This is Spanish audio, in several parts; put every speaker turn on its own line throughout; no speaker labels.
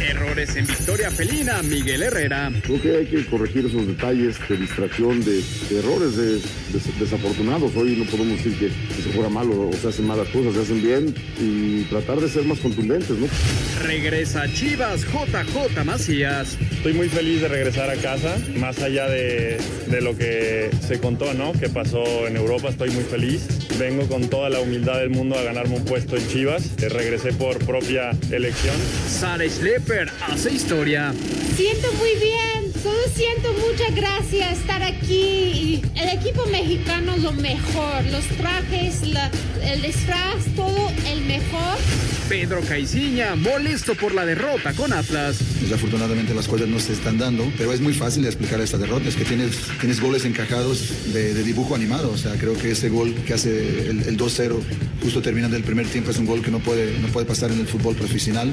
Errores en victoria felina, Miguel Herrera.
Creo que hay que corregir esos detalles de distracción, de, de errores de, des- desafortunados. Hoy no podemos decir que, que se juega mal o, se hacen malas cosas, se hacen bien y tratar de ser más contundentes, ¿no?
Regresa Chivas JJ Macías.
Estoy muy feliz de regresar a casa, más allá de, de lo que se contó, ¿no? Que pasó en Europa, estoy muy feliz. Vengo con toda la humildad del mundo a ganarme un puesto en Chivas. Eh, Regresé por propia elección.
Sara Hace historia.
Siento muy bien, solo siento muchas gracias estar aquí. El equipo mexicano es lo mejor, los trajes, la- el disfraz, todo el mejor.
Pedro Caiciña, molesto por la derrota con Atlas.
Desafortunadamente las cosas no se están dando, pero es muy fácil de explicar esta derrota. Es que tienes, tienes goles encajados de, de dibujo animado. O sea, creo que ese gol que hace el, el 2-0 justo terminando el primer tiempo es un gol que no puede, no puede pasar en el fútbol profesional.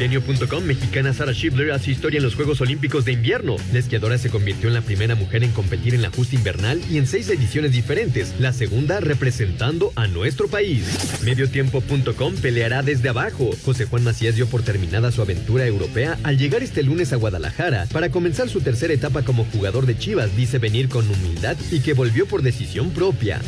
Milenio.com, mexicana Sarah Schibler hace historia en los Juegos Olímpicos de Invierno. La esquiadora se convirtió en la primera mujer en competir en la justa invernal y en seis ediciones diferentes, la segunda representando a nuestro país. Mediotiempo.com peleará desde abajo. José Juan Macías dio por terminada su aventura europea al llegar este lunes a Guadalajara para comenzar su tercera etapa como jugador de Chivas. Dice venir con humildad y que volvió por decisión propia.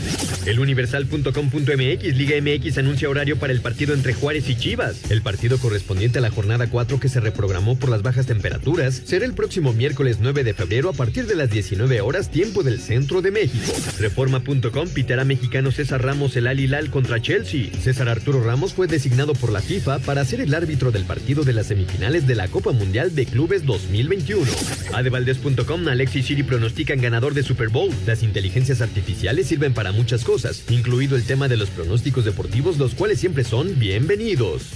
Eluniversal.com.mx, Liga MX anuncia horario para el partido entre Juárez y Chivas. El partido correspondiente a la jornada 4 que se reprogramó por las bajas temperaturas será el próximo miércoles 9 de febrero a partir de las 19 horas tiempo del centro de México. Reforma.com pitará mexicano César Ramos el Al Hilal contra Chelsea. César Arturo Ramos fue designado por la FIFA para ser el árbitro del partido de las semifinales de la Copa Mundial de Clubes 2021. Adevaldez.com Alexis Siri pronostican ganador de Super Bowl. Las inteligencias artificiales sirven para muchas cosas, incluido el tema de los pronósticos deportivos, los cuales siempre son bienvenidos.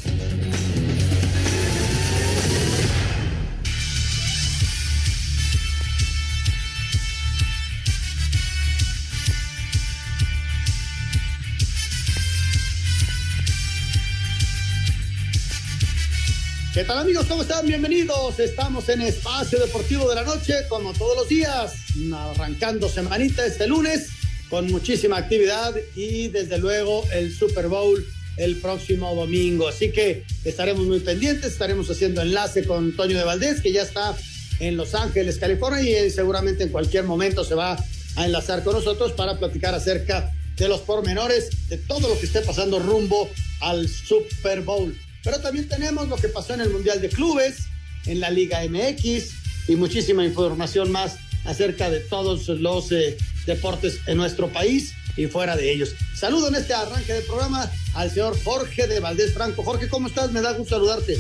¿Qué tal amigos? ¿Cómo están? Bienvenidos. Estamos en Espacio Deportivo de la Noche, como todos los días, arrancando semanita este lunes, con muchísima actividad y desde luego el Super Bowl el próximo domingo. Así que estaremos muy pendientes, estaremos haciendo enlace con Toño de Valdés, que ya está en Los Ángeles, California, y seguramente en cualquier momento se va a enlazar con nosotros para platicar acerca de los pormenores, de todo lo que esté pasando rumbo al Super Bowl. Pero también tenemos lo que pasó en el Mundial de Clubes, en la Liga MX y muchísima información más acerca de todos los eh, deportes en nuestro país y fuera de ellos. Saludo en este arranque del programa al señor Jorge de Valdés Franco. Jorge, ¿cómo estás? Me da gusto saludarte.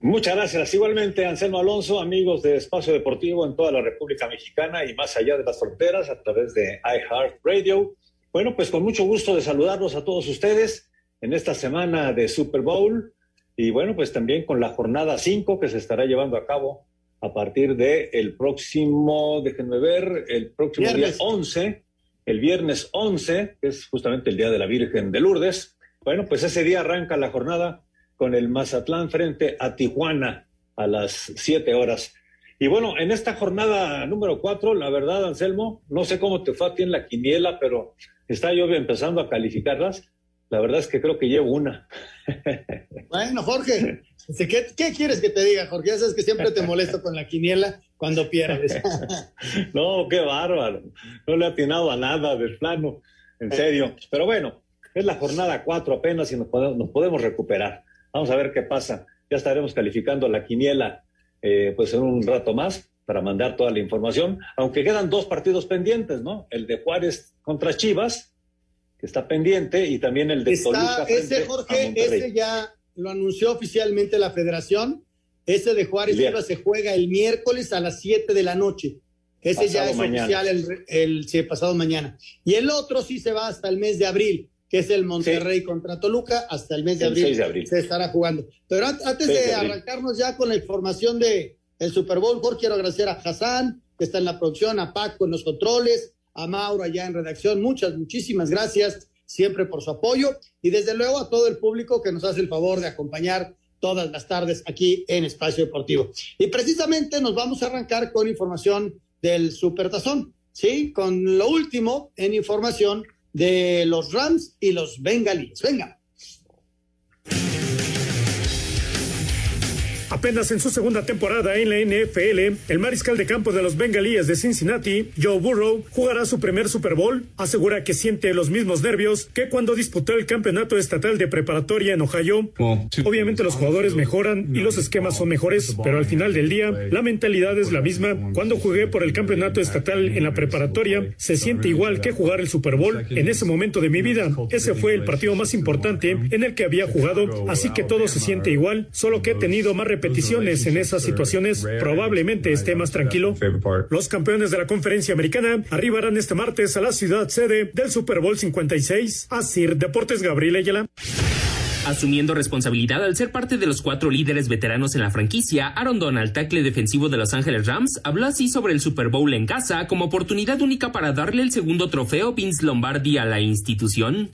Muchas gracias. Igualmente, Anselmo Alonso, amigos de Espacio Deportivo en toda la República Mexicana y más allá de las fronteras a través de iHeart Radio. Bueno, pues con mucho gusto de saludarlos a todos ustedes en esta semana de Super Bowl y bueno, pues también con la jornada 5 que se estará llevando a cabo a partir del el próximo, déjenme ver, el próximo
Viernes.
día 11, el viernes 11, que es justamente el Día de la Virgen de Lourdes. Bueno, pues ese día arranca la jornada con el Mazatlán frente a Tijuana a las 7 horas. Y bueno, en esta jornada número 4, la verdad, Anselmo, no sé cómo te fue a ti en la quiniela, pero está yo empezando a calificarlas. La verdad es que creo que llevo una.
Bueno, Jorge, ¿Qué, ¿Qué, quieres que te diga, Jorge? Ya sabes que siempre te molesto con la quiniela cuando pierdes.
no, qué bárbaro. No le ha atinado a nada del plano, en serio. Pero bueno, es la jornada cuatro apenas y nos podemos, nos podemos recuperar. Vamos a ver qué pasa. Ya estaremos calificando la quiniela eh, pues en un rato más para mandar toda la información, aunque quedan dos partidos pendientes, ¿no? El de Juárez contra Chivas, está pendiente, y también el de
está,
Toluca.
Ese, Jorge, ese ya lo anunció oficialmente la federación. Ese de Juárez se juega el miércoles a las 7 de la noche. Ese ya es oficial el, el sí, pasado mañana. Y el otro sí se va hasta el mes de abril, que es el Monterrey sí. contra Toluca, hasta el mes de,
el
abril,
de abril,
se estará jugando. Pero antes de, de arrancarnos ya con la información de el Super Bowl, Jorge, quiero agradecer a Hassan, que está en la producción, a Paco en los controles, a Mauro allá en redacción. Muchas, muchísimas gracias siempre por su apoyo y desde luego a todo el público que nos hace el favor de acompañar todas las tardes aquí en Espacio Deportivo. Y precisamente nos vamos a arrancar con información del Supertazón, ¿sí? Con lo último en información de los Rams y los Bengalíes. Venga.
Apenas en su segunda temporada en la NFL, el mariscal de campo de los Bengalíes de Cincinnati, Joe Burrow, jugará su primer Super Bowl. Asegura que siente los mismos nervios que cuando disputó el campeonato estatal de preparatoria en Ohio. Obviamente los jugadores mejoran y los esquemas son mejores, pero al final del día, la mentalidad es la misma. Cuando jugué por el campeonato estatal en la preparatoria, se siente igual que jugar el Super Bowl en ese momento de mi vida. Ese fue el partido más importante en el que había jugado, así que todo se siente igual, solo que he tenido más en esas situaciones, probablemente esté más tranquilo. Los campeones de la conferencia americana arribarán este martes a la ciudad sede del Super Bowl 56. Asir Deportes Gabriel Ayala.
Asumiendo responsabilidad al ser parte de los cuatro líderes veteranos en la franquicia, Aaron Donald, tackle defensivo de Los Ángeles Rams, habló así sobre el Super Bowl en casa como oportunidad única para darle el segundo trofeo Vince Lombardi a la institución.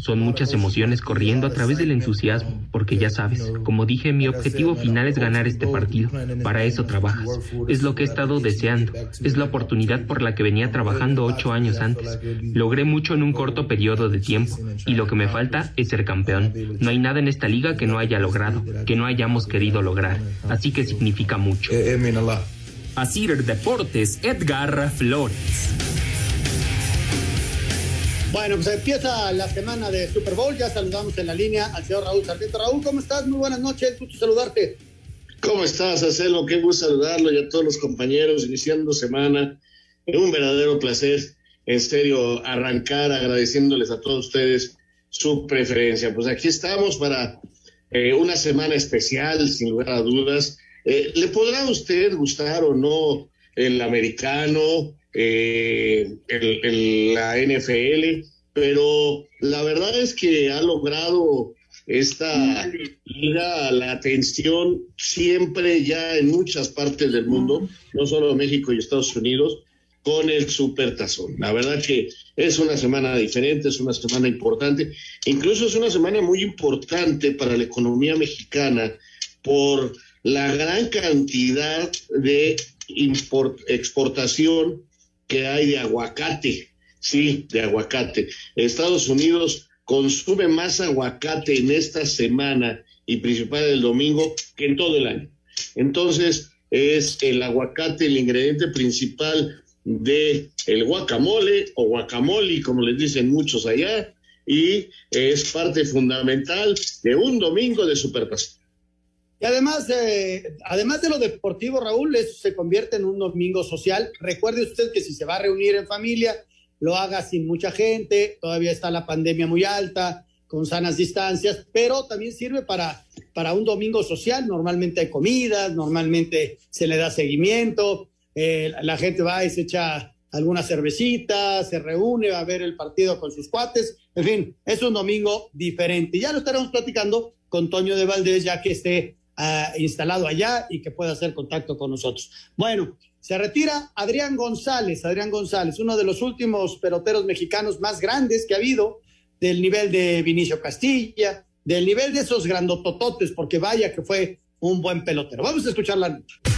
Son muchas emociones corriendo a través del entusiasmo, porque ya sabes, como dije, mi objetivo final es ganar este partido. Para eso trabajas. Es lo que he estado deseando. Es la oportunidad por la que venía trabajando ocho años antes. Logré mucho en un corto periodo de tiempo, y lo que me falta es ser campeón. No hay nada en esta liga que no haya logrado, que no hayamos querido lograr. Así que significa mucho.
Asir Deportes, Edgar Flores.
Bueno, pues empieza la semana de Super Bowl. Ya saludamos en la línea al señor Raúl Sarmiento. Raúl, ¿cómo estás? Muy buenas noches. Gusto saludarte.
¿Cómo estás, Acelo? Qué gusto saludarlo y a todos los compañeros iniciando semana. Un verdadero placer, en serio, arrancar agradeciéndoles a todos ustedes su preferencia. Pues aquí estamos para eh, una semana especial, sin lugar a dudas. Eh, ¿Le podrá a usted gustar o no el americano, eh, el, la NFL? Pero la verdad es que ha logrado esta liga la atención siempre ya en muchas partes del mundo, no solo México y Estados Unidos, con el Supertazón. La verdad que es una semana diferente, es una semana importante, incluso es una semana muy importante para la economía mexicana por la gran cantidad de exportación que hay de aguacate, sí, de aguacate. Estados Unidos consume más aguacate en esta semana y principal el domingo que en todo el año. Entonces, es el aguacate el ingrediente principal de el guacamole o guacamole, como les dicen muchos allá, y es parte fundamental de un domingo de Supertazón.
Y además, además de lo deportivo, Raúl, eso se convierte en un domingo social. Recuerde usted que si se va a reunir en familia, lo haga sin mucha gente, todavía está la pandemia muy alta, con sanas distancias, pero también sirve para, para un domingo social. Normalmente hay comidas, normalmente se le da seguimiento, eh, la gente va y se echa alguna cervecita, se reúne, va a ver el partido con sus cuates, en fin, es un domingo diferente. Ya lo estaremos platicando con Toño de Valdés, ya que esté uh, instalado allá y que pueda hacer contacto con nosotros. Bueno, se retira Adrián González, Adrián González, uno de los últimos peloteros mexicanos más grandes que ha habido, del nivel de Vinicio Castilla, del nivel de esos grandotototes, porque vaya que fue un buen pelotero. Vamos a escuchar la noche.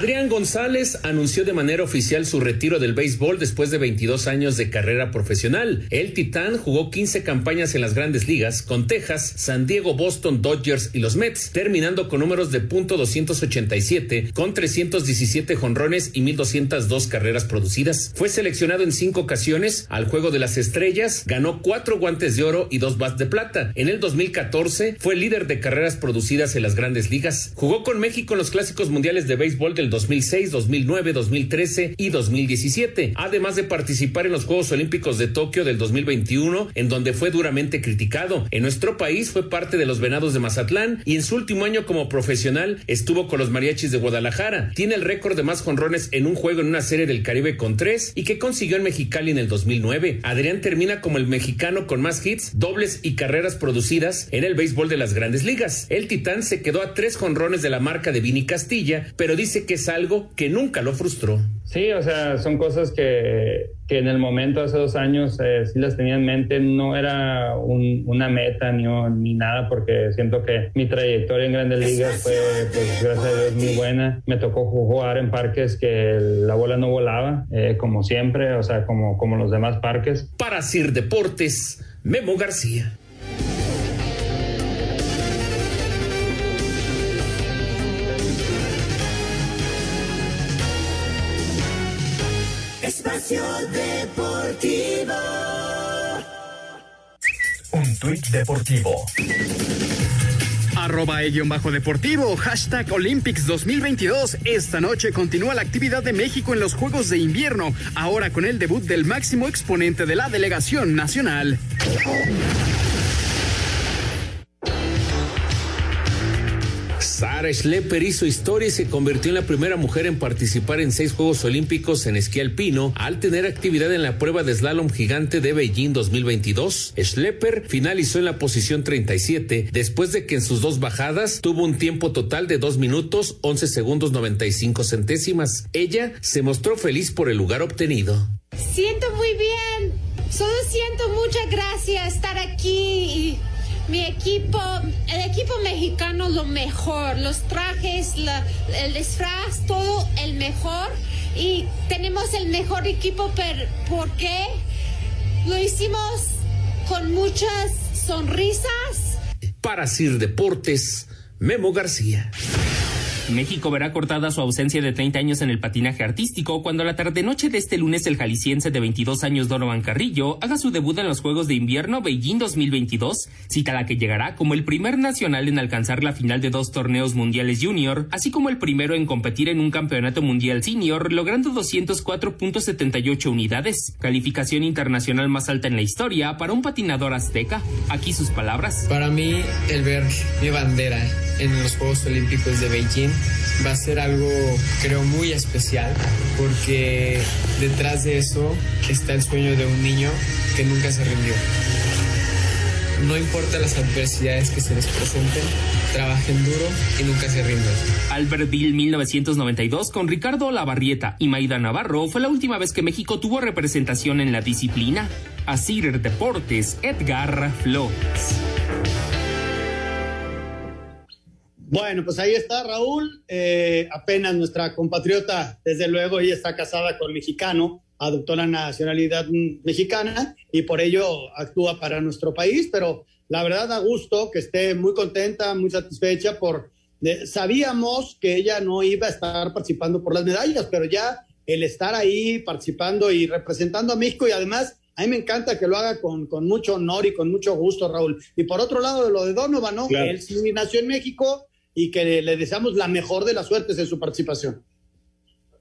Adrián González anunció de manera oficial su retiro del béisbol después de 22 años de carrera profesional. El Titán jugó 15 campañas en las grandes ligas con Texas, San Diego, Boston, Dodgers y los Mets, terminando con números de punto .287 con 317 jonrones y 1202 carreras producidas. Fue seleccionado en cinco ocasiones al Juego de las Estrellas, ganó cuatro guantes de oro y dos bats de plata. En el 2014 fue líder de carreras producidas en las grandes ligas. Jugó con México en los clásicos mundiales de béisbol del 2006, 2009, 2013 y 2017, además de participar en los Juegos Olímpicos de Tokio del 2021, en donde fue duramente criticado. En nuestro país fue parte de los Venados de Mazatlán y en su último año como profesional estuvo con los Mariachis de Guadalajara. Tiene el récord de más jonrones en un juego en una serie del Caribe con tres y que consiguió en Mexicali en el 2009. Adrián termina como el mexicano con más hits, dobles y carreras producidas en el béisbol de las grandes ligas. El Titán se quedó a tres jonrones de la marca de Vini Castilla, pero dice que es algo que nunca lo frustró.
Sí, o sea, son cosas que, que en el momento, hace dos años, eh, sí las tenía en mente. No era un, una meta ni, ni nada, porque siento que mi trayectoria en grandes ligas fue, pues, gracias a Dios, muy buena. Me tocó jugar en parques que la bola no volaba, eh, como siempre, o sea, como, como los demás parques.
Para Sir Deportes, Memo García.
Espacio Deportivo.
Un tuit deportivo.
Arroba e bajo deportivo, hashtag Olympics 2022. Esta noche continúa la actividad de México en los Juegos de Invierno, ahora con el debut del máximo exponente de la delegación nacional.
Sara Schlepper hizo historia y se convirtió en la primera mujer en participar en seis Juegos Olímpicos en esquí alpino al tener actividad en la prueba de slalom gigante de Beijing 2022. Schlepper finalizó en la posición 37 después de que en sus dos bajadas tuvo un tiempo total de 2 minutos 11 segundos 95 centésimas. Ella se mostró feliz por el lugar obtenido.
Siento muy bien. Solo siento muchas gracias estar aquí mi equipo, el equipo mexicano lo mejor, los trajes, el disfraz, todo el mejor y tenemos el mejor equipo porque lo hicimos con muchas sonrisas.
Para Sir Deportes, Memo García.
México verá cortada su ausencia de 30 años en el patinaje artístico cuando la tarde-noche de este lunes el jalisciense de 22 años Donovan Carrillo haga su debut en los Juegos de Invierno Beijing 2022, cita la que llegará como el primer nacional en alcanzar la final de dos torneos mundiales junior, así como el primero en competir en un campeonato mundial senior, logrando 204.78 unidades, calificación internacional más alta en la historia para un patinador azteca. Aquí sus palabras.
Para mí, el ver mi bandera en los Juegos Olímpicos de Beijing va a ser algo, creo, muy especial, porque detrás de eso está el sueño de un niño que nunca se rindió. No importa las adversidades que se les presenten, trabajen duro y nunca se rindan.
Albertville 1992 con Ricardo Lavarrieta y Maida Navarro fue la última vez que México tuvo representación en la disciplina. Asir Deportes, Edgar Flores.
Bueno, pues ahí está Raúl. Eh, apenas nuestra compatriota, desde luego, ella está casada con mexicano, adoptó la nacionalidad mexicana y por ello actúa para nuestro país, pero la verdad da gusto que esté muy contenta, muy satisfecha por... sabíamos que ella no iba a estar participando por las medallas, pero ya el estar ahí participando y representando a México y además a mí me encanta que lo haga con, con, mucho honor y con mucho gusto, Raúl. Y por otro lado, de lo de Donovan, ¿no? Él sí nació en México, y que le deseamos la mejor de las suertes en su participación.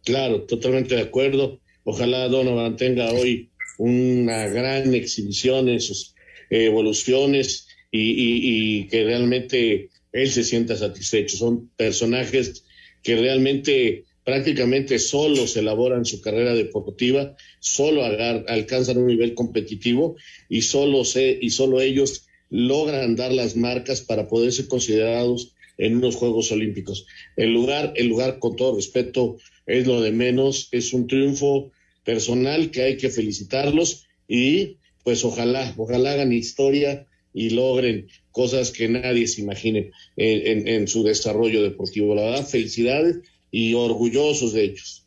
Claro, totalmente de acuerdo. Ojalá Donovan tenga hoy una gran exhibición en sus evoluciones y, que realmente él se sienta satisfecho. Son personajes que realmente prácticamente solo se elaboran su carrera deportiva, solo alcanzan un nivel competitivo y solo, se, y solo ellos logran dar las marcas para poder ser considerados en unos Juegos Olímpicos. El lugar, el lugar, con todo respeto, es lo de menos, es un triunfo personal que hay que felicitarlos y pues ojalá, ojalá hagan historia y logren cosas que nadie se imagine en, en, su desarrollo deportivo. La verdad, felicidades y orgullosos de ellos.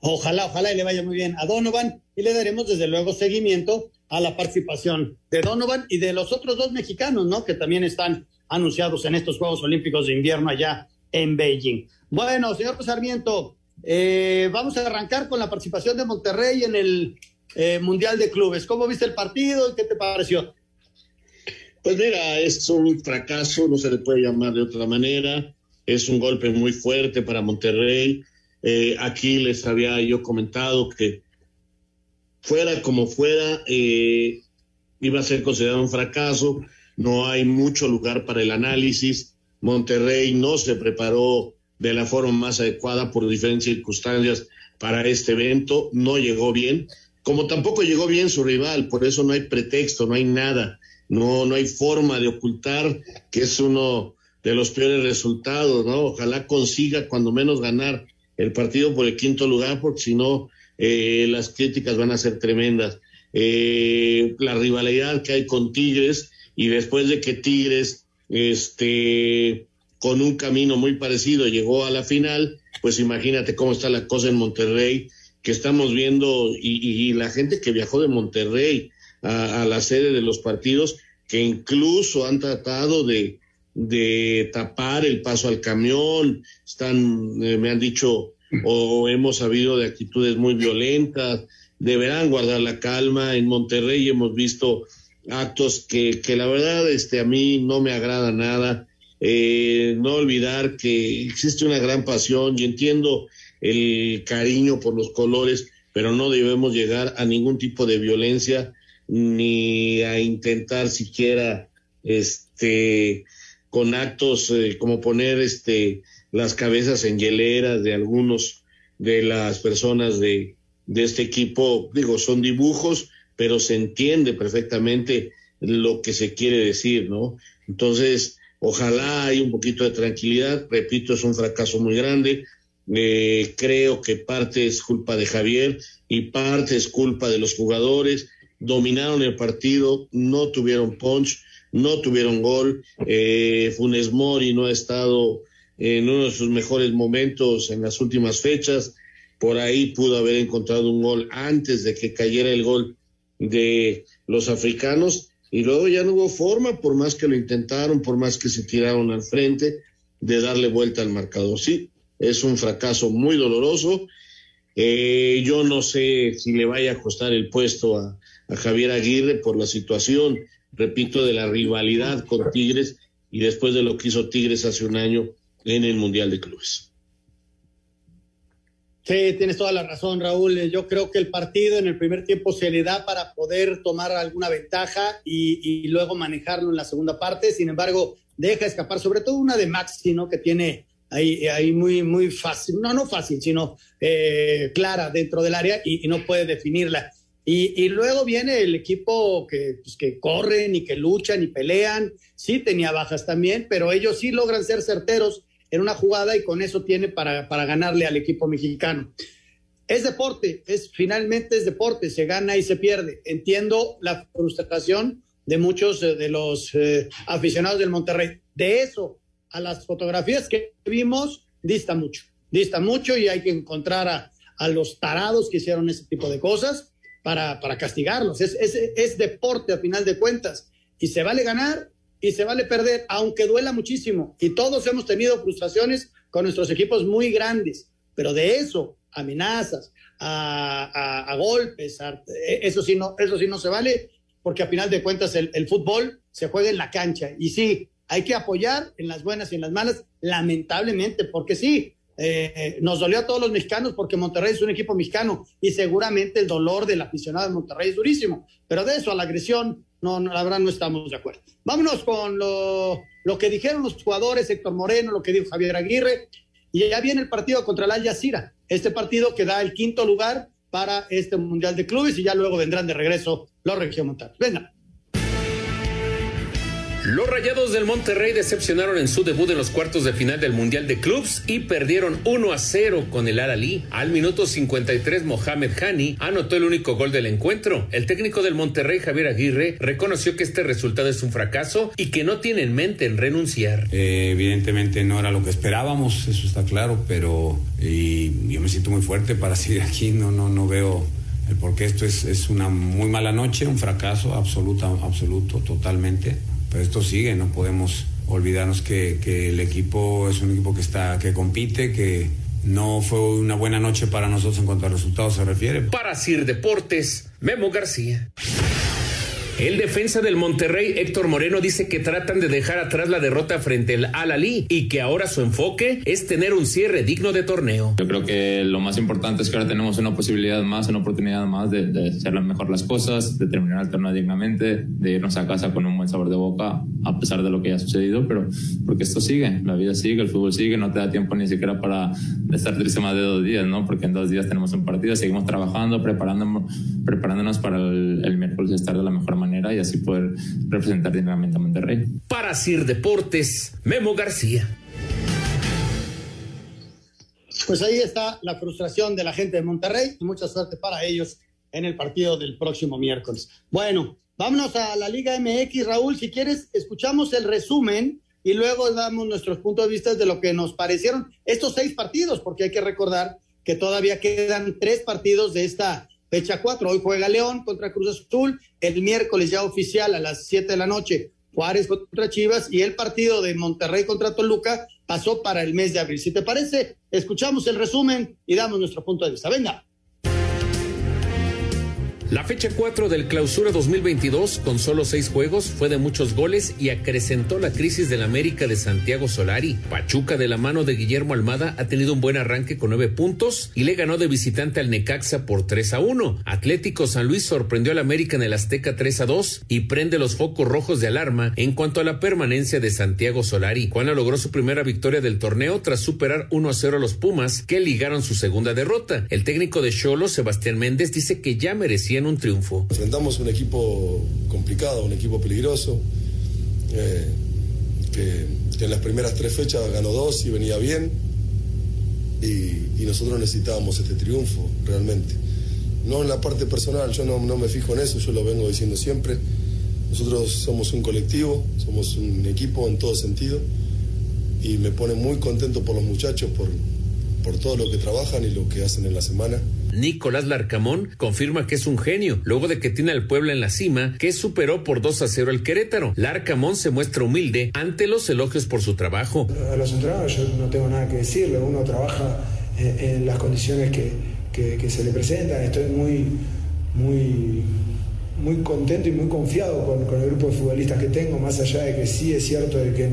Ojalá, ojalá y le vaya muy bien a Donovan y le daremos desde luego seguimiento a la participación de Donovan y de los otros dos mexicanos, ¿no? Que también están anunciados en estos Juegos Olímpicos de Invierno allá en Beijing. Bueno, señor Sarmiento, eh, vamos a arrancar con la participación de Monterrey en el eh, Mundial de Clubes. ¿Cómo viste el partido y qué te pareció?
Pues mira, es un fracaso, no se le puede llamar de otra manera. Es un golpe muy fuerte para Monterrey. Eh, aquí les había yo comentado que fuera como fuera, iba a ser considerado un fracaso. No hay mucho lugar para el análisis. Monterrey no se preparó de la forma más adecuada por diferentes circunstancias para este evento. No llegó bien, como tampoco llegó bien su rival. Por eso no hay pretexto, no hay nada. No, no hay forma de ocultar que es uno de los peores resultados, ¿no? Ojalá consiga cuando menos ganar el partido por el quinto lugar, porque si no, eh, las críticas van a ser tremendas. Eh, la rivalidad que hay con Tigres y después de que Tigres, este, con un camino muy parecido, llegó a la final, pues imagínate cómo está la cosa en Monterrey, que estamos viendo y, la gente que viajó de Monterrey a, la sede de los partidos, que incluso han tratado de, de tapar el paso al camión, están, eh, me han dicho, o hemos sabido de actitudes muy violentas, deberán guardar la calma. En Monterrey hemos visto actos que, que la verdad este, a mí no me agrada nada. Eh, no olvidar que existe una gran pasión y entiendo el cariño por los colores, pero no debemos llegar a ningún tipo de violencia ni a intentar siquiera este con actos eh, como poner este las cabezas en hieleras de algunos de las personas de, de este equipo digo son dibujos pero se entiende perfectamente lo que se quiere decir no entonces ojalá hay un poquito de tranquilidad repito es un fracaso muy grande eh, creo que parte es culpa de Javier y parte es culpa de los jugadores dominaron el partido, no tuvieron punch, no tuvieron gol. Eh, Funes Mori no ha estado en uno de sus mejores momentos en las últimas fechas. Por ahí pudo haber encontrado un gol antes de que cayera el gol de los africanos y luego ya no hubo forma, por más que lo intentaron, por más que se tiraron al frente, de darle vuelta al marcador. Sí, es un fracaso muy doloroso. Eh, yo no sé si le vaya a costar el puesto a, a Javier Aguirre por la situación, repito, de la rivalidad con Tigres y después de lo que hizo Tigres hace un año en el Mundial de Clubes.
Sí, tienes toda la razón, Raúl. Yo creo que el partido en el primer tiempo se le da para poder tomar alguna ventaja y, luego manejarlo en la segunda parte. Sin embargo, deja escapar, sobre todo una de Maxi, ¿no? Que tiene ahí, ahí muy, muy fácil, no, no fácil, sino eh, clara dentro del área y, y no puede definirla. Y, y, luego viene el equipo que, pues, que corren y que luchan y pelean. Sí tenía bajas también, pero ellos sí logran ser certeros en una jugada y con eso tiene para, para ganarle al equipo mexicano. Es deporte, es finalmente es deporte, se gana y se pierde. Entiendo la frustración de muchos de los eh, aficionados del Monterrey. De eso a las fotografías que vimos, dista mucho, dista mucho y hay que encontrar a, a los tarados que hicieron ese tipo de cosas para, para castigarlos. Es, es, es, deporte a final de cuentas y se vale ganar y se vale perder, aunque duela muchísimo. Y todos hemos tenido frustraciones con nuestros equipos muy grandes, pero de eso, amenazas, a, golpes, a, eso, sí no, eso sí no se vale, porque a final de cuentas el, fútbol se juega en la cancha. Y sí, hay que apoyar en las buenas y en las malas, lamentablemente, porque sí, eh, nos dolió a todos los mexicanos porque Monterrey es un equipo mexicano y seguramente el dolor del aficionado de Monterrey es durísimo, pero de eso a la agresión, no, no la verdad no estamos de acuerdo. Vámonos con lo, lo, que dijeron los jugadores, Héctor Moreno, lo que dijo Javier Aguirre, y ya viene el partido contra el Al Jazeera, este partido que da el quinto lugar para este Mundial de Clubes y ya luego vendrán de regreso los regiomontanos. Venga.
Los Rayados del Monterrey decepcionaron en su debut en los cuartos de final del Mundial de Clubs y perdieron 1 a 0 con el Al-Ali. Al minuto 53, Mohamed Hani anotó el único gol del encuentro. El técnico del Monterrey, Javier Aguirre, reconoció que este resultado es un fracaso y que no tiene en mente en renunciar.
Eh, evidentemente no era lo que esperábamos, eso está claro, pero yo me siento muy fuerte para seguir aquí, no, no, no veo el por qué esto es, es una muy mala noche, un fracaso absoluto, absoluto, totalmente pero esto sigue, no podemos olvidarnos que, el equipo es un equipo que está, que compite, que no fue una buena noche para nosotros en cuanto a resultados se refiere.
Para Sir Deportes, Memo García. El defensa del Monterrey, Héctor Moreno, dice que tratan de dejar atrás la derrota frente al Al-Ali y que ahora su enfoque es tener un cierre digno de torneo.
Yo creo que lo más importante es que ahora tenemos una posibilidad más, una oportunidad más de, de hacer mejor las cosas, de terminar el torneo dignamente, de irnos a casa con un buen sabor de boca, a pesar de lo que ha sucedido, pero porque esto sigue, la vida sigue, el fútbol sigue, no te da tiempo ni siquiera para estar triste más de dos días, ¿no? Porque en dos días tenemos un partido, seguimos trabajando, preparándonos, preparándonos para el, el miércoles estar de la mejor manera y así poder representar dignamente a Monterrey.
Para Sir Deportes, Memo García.
Pues ahí está la frustración de la gente de Monterrey y mucha suerte para ellos en el partido del próximo miércoles. Bueno, vámonos a la Liga MX, Raúl, si quieres, escuchamos el resumen y luego damos nuestros puntos de vista de lo que nos parecieron estos seis partidos, porque hay que recordar que todavía quedan tres partidos de esta fecha 4. Hoy juega León contra Cruz Azul, el miércoles ya oficial a las 7 de la noche Juárez contra Chivas y el partido de Monterrey contra Toluca pasó para el mes de abril. Si te parece, escuchamos el resumen y damos nuestro punto de vista. Venga.
La fecha 4 del Clausura 2022, con solo seis juegos, fue de muchos goles y acrecentó la crisis del América de Santiago Solari. Pachuca, de la mano de Guillermo Almada, ha tenido un buen arranque con nueve puntos y le ganó de visitante al Necaxa por 3 a 1. Atlético San Luis sorprendió al América en el Azteca 3 a 2 y prende los focos rojos de alarma en cuanto a la permanencia de Santiago Solari. Juana logró su primera victoria del torneo tras superar 1 a 0 a los Pumas, que ligaron su segunda derrota. El técnico de Cholo, Sebastián Méndez, dice que ya merecía un triunfo.
Enfrentamos un equipo complicado, un equipo peligroso, eh, que, que, en las primeras tres fechas ganó dos y venía bien, y, y, nosotros necesitábamos este triunfo realmente. No en la parte personal, yo no, no me fijo en eso, yo lo vengo diciendo siempre. Nosotros somos un colectivo, somos un equipo en todo sentido, y me pone muy contento por los muchachos, por, por todo lo que trabajan y lo que hacen en la semana.
Nicolás Larcamón confirma que es un genio, luego de que tiene al pueblo en la cima, que superó por 2 a 0 al Querétaro. Larcamón se muestra humilde ante los elogios por su trabajo.
A los entrenadores yo no tengo nada que decirle, uno trabaja en, en las condiciones que, que, se le presentan, estoy muy, muy, muy contento y muy confiado con, el grupo de futbolistas que tengo, más allá de que sí es cierto de que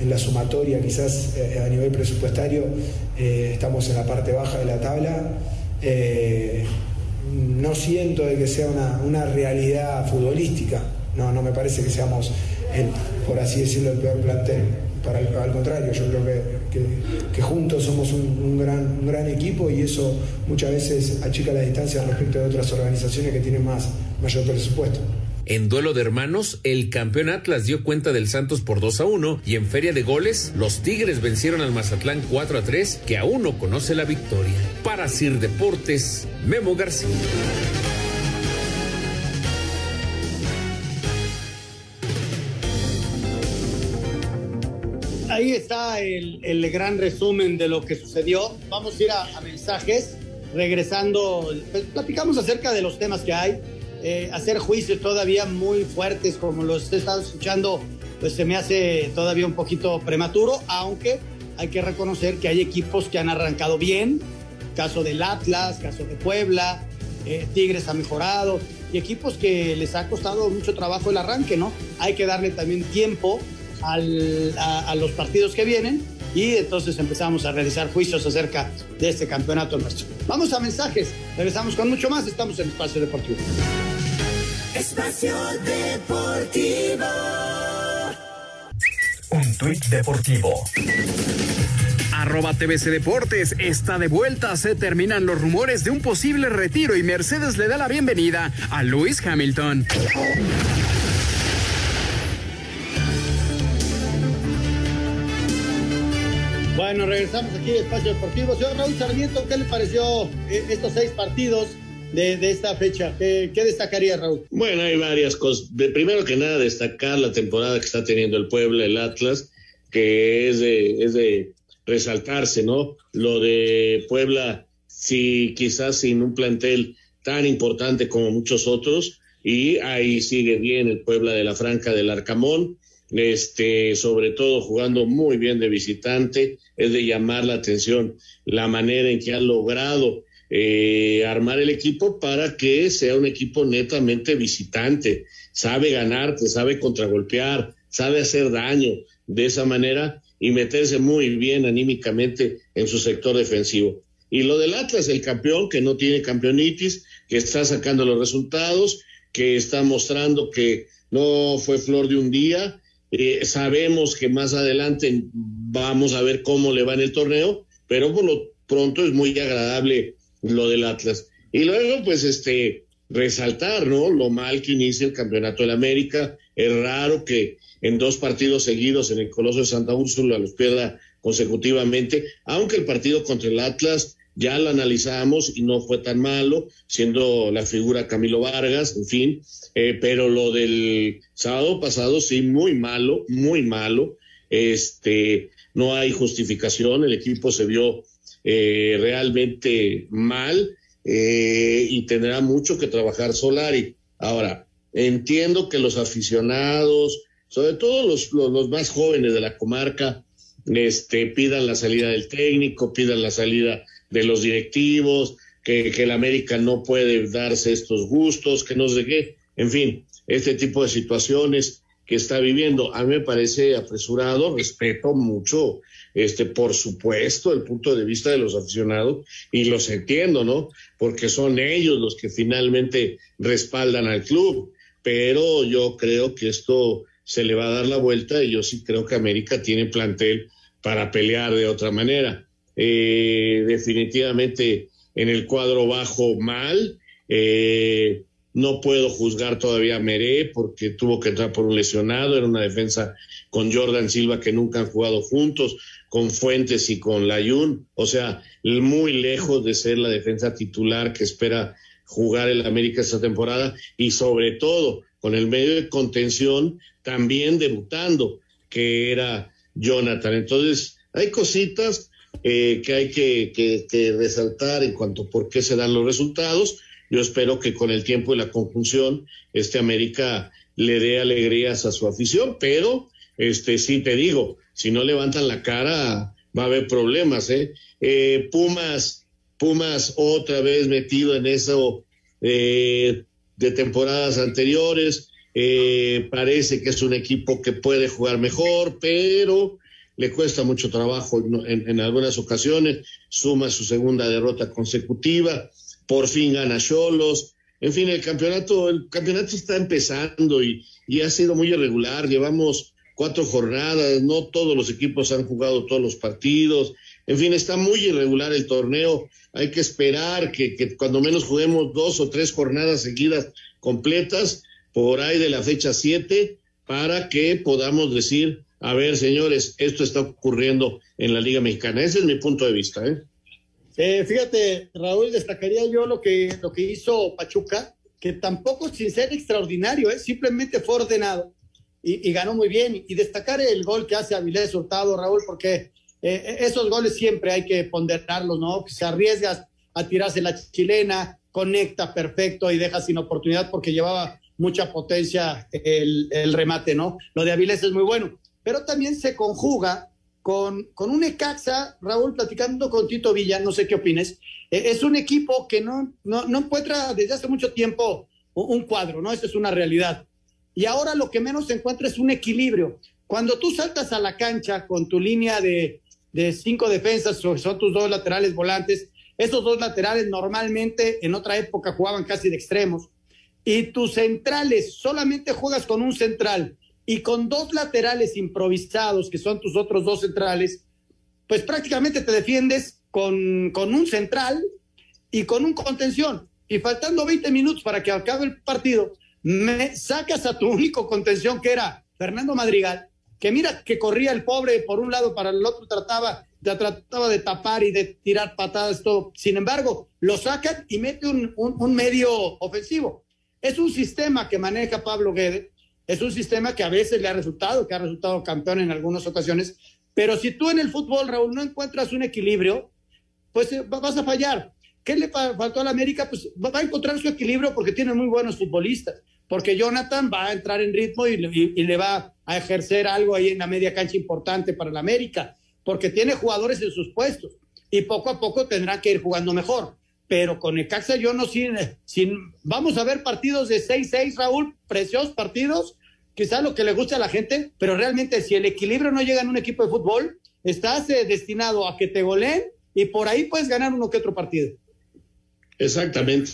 en la sumatoria quizás eh, a nivel presupuestario eh, estamos en la parte baja de la tabla. Eh, no siento de que sea una, una, realidad futbolística, no, no me parece que seamos, por así decirlo, el peor plantel. Para al contrario, yo creo que, que, que juntos somos un, un, gran, un gran equipo y eso muchas veces achica la distancia respecto de otras organizaciones que tienen más, mayor presupuesto.
En duelo de hermanos, el campeón Atlas dio cuenta del Santos por 2 a 1 y en feria de goles, los Tigres vencieron al Mazatlán 4 a 3, que aún no conoce la victoria. Para Sir Deportes, Memo García.
Ahí está el, gran resumen de lo que sucedió. Vamos a ir a, a mensajes. Regresando, pues, platicamos acerca de los temas que hay eh, hacer juicios todavía muy fuertes como los he estado escuchando, pues se me hace todavía un poquito prematuro, aunque hay que reconocer que hay equipos que han arrancado bien, caso del Atlas, caso de Puebla, eh, Tigres ha mejorado, y equipos que les ha costado mucho trabajo el arranque, ¿no? Hay que darle también tiempo al, a, a los partidos que vienen y entonces empezamos a realizar juicios acerca de este campeonato nuestro. Vamos a mensajes, regresamos con mucho más, estamos en Espacio Deportivo.
Espacio Deportivo.
Un tuit deportivo.
Arroba TVC Deportes está de vuelta. Se terminan los rumores de un posible retiro y Mercedes le da la bienvenida a Lewis Hamilton.
Bueno, regresamos aquí a Espacio Deportivo. Señor Raúl Sarmiento, ¿qué le pareció eh, estos seis partidos de, esta fecha? ¿Qué, ¿Qué, destacaría, Raúl?
Bueno, hay varias cosas. De, primero que nada, destacar la temporada que está teniendo el Puebla, el Atlas, que es de, es de resaltarse, ¿no? Lo de Puebla, sí, quizás sin un plantel tan importante como muchos otros, y ahí sigue bien el Puebla de la Franca del Arcamón, este, sobre todo jugando muy bien de visitante, es de llamar la atención la manera en que han logrado eh, armar el equipo para que sea un equipo netamente visitante, sabe ganar, sabe contragolpear, sabe hacer daño de esa manera y meterse muy bien anímicamente en su sector defensivo. Y lo del Atlas, el campeón que no tiene campeonitis, que está sacando los resultados, que está mostrando que no fue flor de un día. Eh, sabemos que más adelante vamos a ver cómo le va en el torneo, pero por lo pronto es muy agradable lo del Atlas. Y luego, pues, este, resaltar, ¿no? Lo mal que inicia el campeonato del América. Es raro que en dos partidos seguidos en el Coloso de Santa Úrsula los pierda consecutivamente, aunque el partido contra el Atlas ya lo analizamos y no fue tan malo, siendo la figura Camilo Vargas, en fin, eh, pero lo del sábado pasado sí, muy malo, muy malo. Este, no hay justificación, el equipo se vio eh, realmente mal eh, y tendrá mucho que trabajar Solari. Ahora, entiendo que los aficionados, sobre todo los, los, los más jóvenes de la comarca, este, pidan la salida del técnico, pidan la salida de los directivos, que, que el América no puede darse estos gustos, que no sé qué, en fin, este tipo de situaciones que está viviendo. A mí me parece apresurado, respeto mucho, este, por supuesto, el punto de vista de los aficionados y los entiendo, ¿no? Porque son ellos los que finalmente respaldan al club. Pero yo creo que esto se le va a dar la vuelta y yo sí creo que América tiene plantel para pelear de otra manera eh, definitivamente en el cuadro bajo mal. Eh, no puedo juzgar todavía a Meré porque tuvo que entrar por un lesionado. Era una defensa con Jordan Silva que nunca han jugado juntos, con Fuentes y con Layun. O sea, muy lejos de ser la defensa titular que espera jugar el América esta temporada y sobre todo con el medio de contención también debutando, que era Jonathan. Entonces, hay cositas eh, que hay que, resaltar en cuanto a por qué se dan los resultados. Yo espero que con el tiempo y la conjunción, este América le dé alegrías a su afición, pero este sí te digo, si no levantan la cara, va a haber problemas, ¿eh? eh Pumas, Pumas otra vez metido en eso eh, de temporadas anteriores. parece que es un equipo que puede jugar mejor, pero le cuesta mucho trabajo en, algunas ocasiones, suma su segunda derrota consecutiva, por fin gana Cholos. En fin, el campeonato, el campeonato está empezando y, y ha sido muy irregular. Llevamos cuatro jornadas, no todos los equipos han jugado todos los partidos. En fin, está muy irregular el torneo. Hay que esperar que, que, cuando menos juguemos dos o tres jornadas seguidas completas, por ahí de la fecha siete, para que podamos decir a ver, señores, esto está ocurriendo en la Liga Mexicana. Ese es mi punto de vista. ¿eh?
Eh, fíjate, Raúl, destacaría yo lo que, lo que hizo Pachuca, que tampoco sin ser extraordinario, ¿eh? simplemente fue ordenado y, ganó muy bien. Y destacar el gol que hace Avilés Hurtado, Raúl, porque eh, esos goles siempre hay que ponderarlos, ¿no? Se arriesga a tirarse la chilena, conecta perfecto y deja sin oportunidad porque llevaba mucha potencia el, el remate, ¿no? Lo de Avilés es muy bueno pero también se conjuga con, con un Ecaxa, Raúl, platicando con Tito Villa, no sé qué opines, eh, es un equipo que no, no, no, encuentra desde hace mucho tiempo un cuadro, ¿no? Esa es una realidad. Y ahora lo que menos se encuentra es un equilibrio. Cuando tú saltas a la cancha con tu línea de, de cinco defensas, son tus dos laterales volantes, esos dos laterales normalmente en otra época jugaban casi de extremos, y tus centrales, solamente juegas con un central y con dos laterales improvisados, que son tus otros dos centrales, pues prácticamente te defiendes con, con un central y con un contención. Y faltando 20 minutos para que acabe el partido, me sacas a tu único contención, que era Fernando Madrigal, que mira que corría el pobre por un lado para el otro, trataba ya trataba de tapar y de tirar patadas, todo. Sin embargo, lo sacan y mete un, un, medio ofensivo. Es un sistema que maneja Pablo Guede, es un sistema que a veces le ha resultado, que ha resultado campeón en algunas ocasiones, pero si tú en el fútbol, Raúl, no encuentras un equilibrio, pues eh, vas a fallar. ¿Qué le faltó a la América? Pues va a encontrar su equilibrio porque tiene muy buenos futbolistas, porque Jonathan va a entrar en ritmo y, le va a ejercer algo ahí en la media cancha importante para la América, porque tiene jugadores en sus puestos y poco a poco tendrá que ir jugando mejor. Pero con el Caxa yo no sin, sin vamos a ver partidos de 6-6, Raúl, preciosos partidos, quizás lo que le guste a la gente, pero realmente si el equilibrio no llega en un equipo de fútbol, estás eh, destinado a que te goleen y por ahí puedes ganar uno que otro partido.
Exactamente,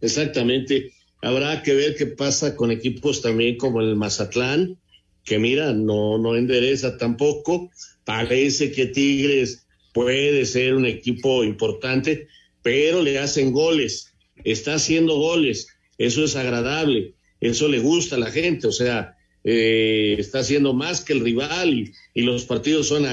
exactamente. Habrá que ver qué pasa con equipos también como el Mazatlán, que mira, no, no endereza tampoco. Parece que Tigres puede ser un equipo importante, pero le hacen goles, está haciendo goles, eso es agradable, eso le gusta a la gente, o sea, eh, está haciendo más que el rival y, los partidos son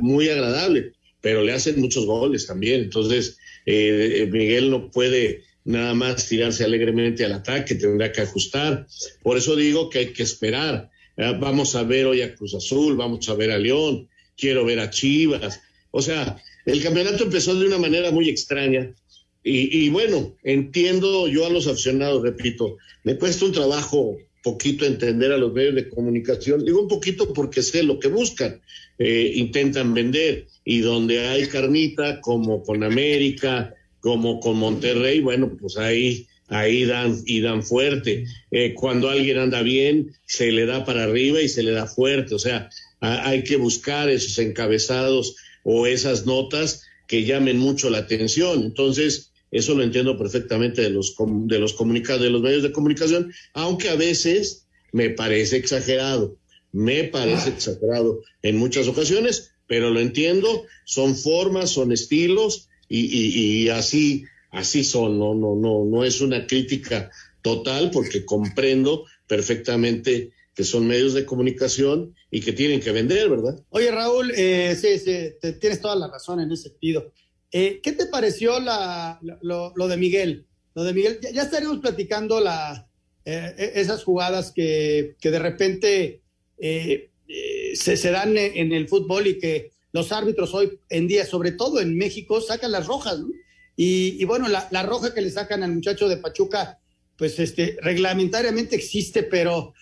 muy agradables, pero le hacen muchos goles también, entonces eh, Miguel no puede nada más tirarse alegremente al ataque, tendrá que ajustar. Por eso digo que hay que esperar. Vamos a ver hoy a Cruz Azul, vamos a ver a León, quiero ver a Chivas. O sea, el campeonato empezó de una manera muy extraña. Y, y bueno, entiendo yo a los aficionados, repito, me cuesta un trabajo poquito entender a los medios de comunicación. Digo un poquito porque sé lo que buscan. Eh, intentan vender y donde hay carnita, como con América, como con Monterrey, bueno, pues ahí, ahí dan y dan fuerte. Eh, cuando alguien anda bien, se le da para arriba y se le da fuerte. O sea, hay que buscar esos encabezados o esas notas que llamen mucho la atención. Entonces, eso lo entiendo perfectamente de los, de los de los medios de comunicación, aunque a veces me parece exagerado, me parece exagerado en muchas ocasiones, pero lo entiendo, son formas, son estilos y, y, así, así son, no, no, no, no es una crítica total porque comprendo perfectamente que son medios de comunicación y que tienen que vender, ¿verdad?
Oye, Raúl, eh, sí, sí, tienes toda la razón en ese sentido. Eh, ¿Qué te pareció lo, de Miguel? Lo de Miguel, ya, estaríamos platicando la, eh, e, esas jugadas que, de repente eh, se, dan en el fútbol y que los árbitros hoy en día, sobre todo en México, sacan las rojas. Y, bueno, la, la, roja que le sacan al muchacho de Pachuca, pues este, reglamentariamente existe, pero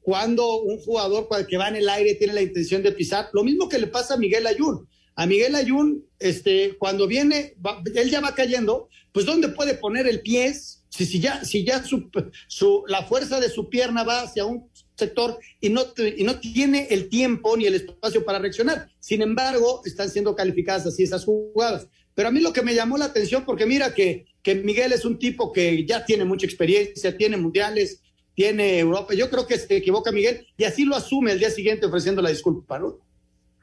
cuando un jugador que va en el aire tiene la intención de pisar, lo mismo que le pasa a Miguel Ayun a Miguel Ayun, este, cuando viene, él ya va cayendo, pues ¿dónde puede poner el pie? Si, si ya, si ya su, su, la fuerza de su pierna va hacia un sector y no, y no tiene el tiempo ni el espacio para reaccionar. Sin embargo, están siendo calificadas así esas jugadas. Pero a mí lo que me llamó la atención, porque mira que, que Miguel es un tipo que ya tiene mucha experiencia, tiene mundiales, tiene Europa. Yo creo que se equivoca Miguel y así lo asume el día siguiente ofreciendo la disculpa, ¿no?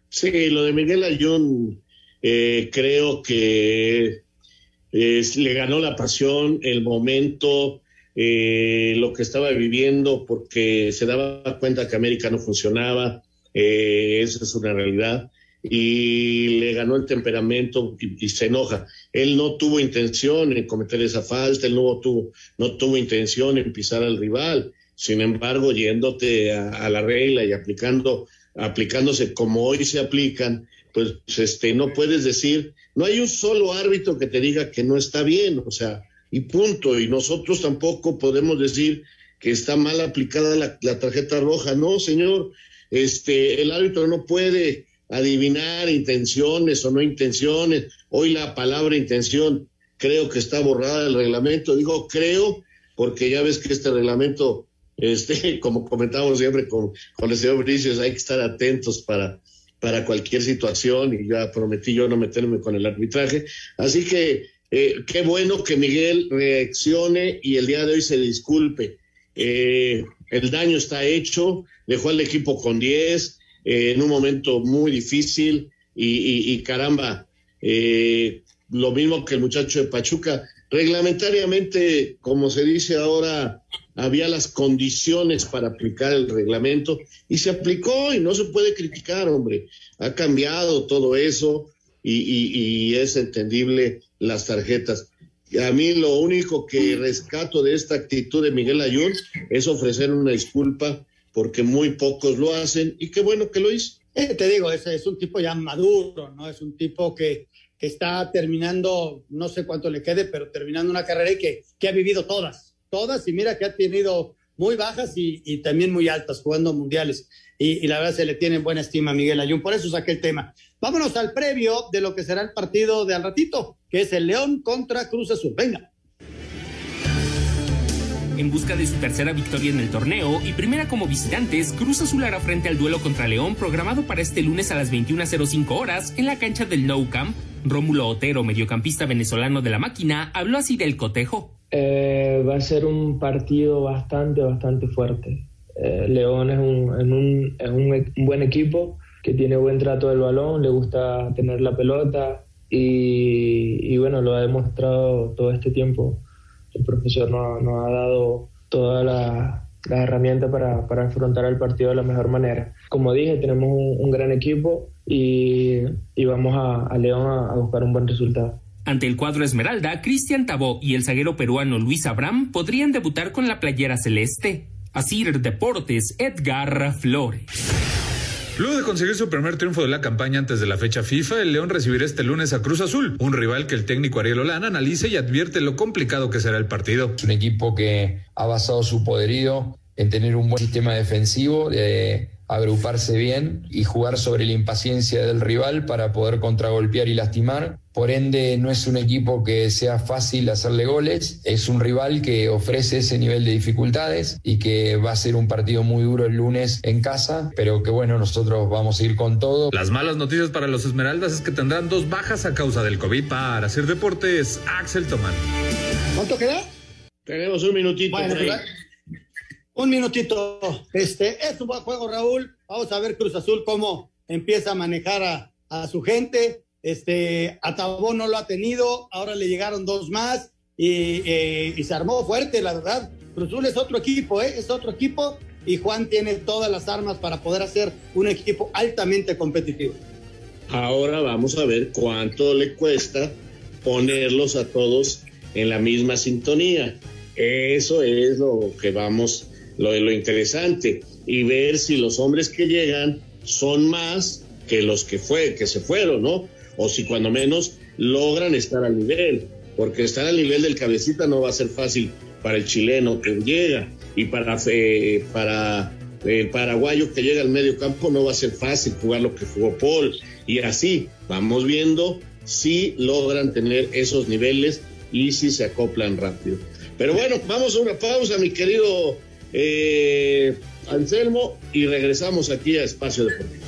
Sí, lo de Miguel Ayón eh, creo que le ganó la pasión, el momento, eh, lo que estaba viviendo, porque se daba cuenta que América no funcionaba, eh, eso es una realidad, y le ganó el temperamento y, se enoja. Él no tuvo intención en cometer esa falta, él no tuvo, no tuvo intención en pisar al rival, sin embargo, yéndote a la regla y aplicando aplicándose como hoy se aplican, pues este, no puedes decir, no hay un solo árbitro que te diga que no está bien, o sea, y punto. Y nosotros tampoco podemos decir que está mal aplicada la, tarjeta roja. No, señor, este, el árbitro no puede adivinar intenciones o no intenciones. Hoy la palabra intención creo que está borrada del reglamento. Digo creo porque ya ves que este reglamento este, como comentamos siempre con, con el señor Bricios, hay que estar atentos para, para cualquier situación y ya prometí yo no meterme con el arbitraje. Así que eh, qué bueno que Miguel reaccione y el día de hoy se disculpe. Eh, el daño está hecho, dejó al equipo con 10 eh, en un momento muy difícil y, y caramba, lo mismo que el muchacho de Pachuca, reglamentariamente, como se dice ahora, había las condiciones para aplicar el reglamento y se aplicó y no se puede criticar, hombre. Ha cambiado todo eso, y, es entendible las tarjetas. A mí lo único que rescato de esta actitud de Miguel Ayun es ofrecer una disculpa porque muy pocos lo hacen y qué bueno que lo hizo.
Eh, te digo, es un tipo ya maduro, ¿no? Es un tipo que, que, está terminando, no sé cuánto le quede, pero terminando una carrera y que, que ha vivido todas, todas, y mira que ha tenido muy bajas y, también muy altas jugando mundiales. Y, y, la verdad se le tiene buena estima a Miguel Ayun, por eso saqué el tema. Vámonos al previo de lo que será el partido de al ratito, que es el León contra Cruz Azul. Venga
en busca de su tercera victoria en el torneo y primera como visitantes, Cruz Azul hará frente al duelo contra León programado para este lunes a las 21.05 horas en la cancha del Nou Camp. Rómulo Otero, mediocampista venezolano de la máquina, habló así del cotejo.
Eh, va a ser un partido bastante, bastante fuerte. Eh, León es, un, es un, buen equipo que tiene buen trato del balón, le gusta tener la pelota y, y bueno, lo ha demostrado todo este tiempo el profesor nos, ha dado todas las la herramientas para, para, afrontar el partido de la mejor manera. Como dije, tenemos un, gran equipo y, y vamos a, León a, buscar un buen resultado.
Ante el cuadro Esmeralda, Cristian Tabó y el zaguero peruano Luis Abraham podrían debutar con la playera celeste. Asir Deportes, Edgar Flores.
Luego de conseguir su primer triunfo de la campaña antes de la fecha FIFA, el León recibirá este lunes a Cruz Azul, un rival que el técnico Ariel Olán analiza y advierte lo complicado que será el partido.
Es un equipo que ha basado su poderío en tener un buen sistema defensivo, de agruparse bien y jugar sobre la impaciencia del rival para poder contragolpear y lastimar. Por ende, no es un equipo que sea fácil hacerle goles, es un rival que ofrece ese nivel de dificultades y que va a ser un partido muy duro el lunes en casa, pero que bueno, nosotros vamos a ir con todo.
Las malas noticias para los Esmeraldas es que tendrán dos bajas a causa del COVID para hacer deportes. Axel Tomán.
¿Cuánto queda?
Tenemos un minutito.
Un minutito. Este, es un buen juego, Raúl. Vamos a ver Cruz Azul cómo empieza a manejar a, su gente. Este, Atabó no lo ha tenido, ahora le llegaron dos más y, eh, se armó fuerte, la verdad. Cruz Azul es otro equipo, ¿eh? es otro equipo y Juan tiene todas las armas para poder hacer un equipo altamente competitivo.
Ahora vamos a ver cuánto le cuesta ponerlos a todos en la misma sintonía. Eso es lo que vamos lo, lo interesante y ver si los hombres que llegan son más que los que fue, que se fueron, ¿no? O si cuando menos logran estar al nivel, porque estar al nivel del cabecita no va a ser fácil para el chileno que llega y para, eh, para el paraguayo que llega al medio campo no va a ser fácil jugar lo que jugó Paul y así vamos viendo si logran tener esos niveles y si se acoplan rápido. Pero bueno, vamos a una pausa, mi querido eh, Anselmo, y regresamos aquí a Espacio Deportivo.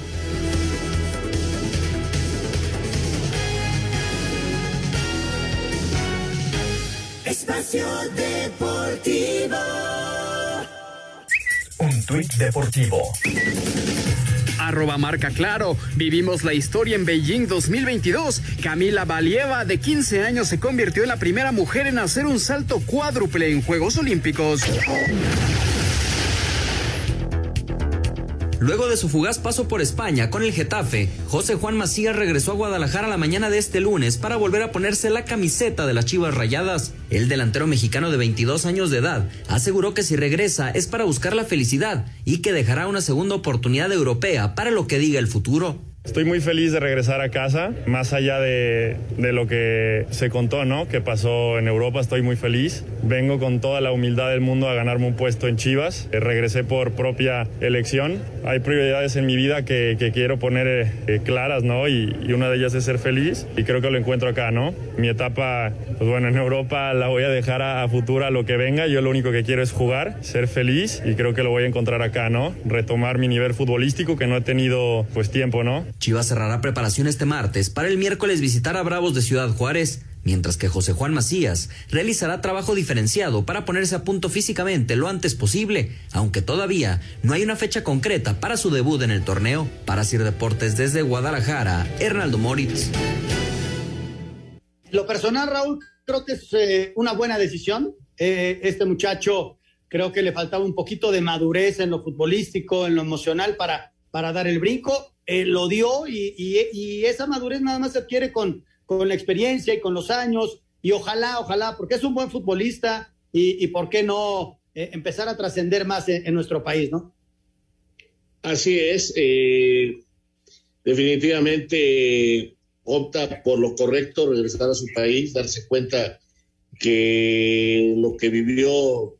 Espacio Deportivo.
Un tuit deportivo.
Arroba marca claro. Vivimos la historia en Beijing 2022. Camila Valieva, de 15 años, se convirtió en la primera mujer en hacer un salto cuádruple en Juegos Olímpicos.
Luego de su fugaz paso por España con el Getafe, José Juan Macías regresó a Guadalajara la mañana de este lunes para volver a ponerse la camiseta de las Chivas Rayadas. El delantero mexicano de 22 años de edad aseguró que si regresa es para buscar la felicidad y que dejará una segunda oportunidad europea para lo que diga el futuro.
Estoy muy feliz de regresar a casa, más allá de, de, lo que se contó, ¿no? Que pasó en Europa, estoy muy feliz. Vengo con toda la humildad del mundo a ganarme un puesto en Chivas. Eh, regresé por propia elección. Hay prioridades en mi vida que, que quiero poner eh, claras, ¿no? Y, y, una de ellas es ser feliz y creo que lo encuentro acá, ¿no? Mi etapa, pues bueno, en Europa la voy a dejar a, a futura lo que venga. Yo lo único que quiero es jugar, ser feliz y creo que lo voy a encontrar acá, ¿no? Retomar mi nivel futbolístico que no he tenido pues tiempo, ¿no?
Chivas cerrará preparación este martes para el miércoles visitar a Bravos de Ciudad Juárez, mientras que José Juan Macías realizará trabajo diferenciado para ponerse a punto físicamente lo antes posible, aunque todavía no hay una fecha concreta para su debut en el torneo. Para Sir Deportes desde Guadalajara, Hernaldo Moritz.
Lo personal, Raúl, creo que es eh, una buena decisión. Eh, este muchacho creo que le faltaba un poquito de madurez en lo futbolístico, en lo emocional para, para dar el brinco eh, lo dio y, esa madurez nada más se adquiere con, con la experiencia y con los años y ojalá, ojalá, porque es un buen futbolista y, por qué no eh, empezar a trascender más en, nuestro país, ¿no?
Así es, eh, definitivamente opta por lo correcto, regresar a su país, darse cuenta que lo que vivió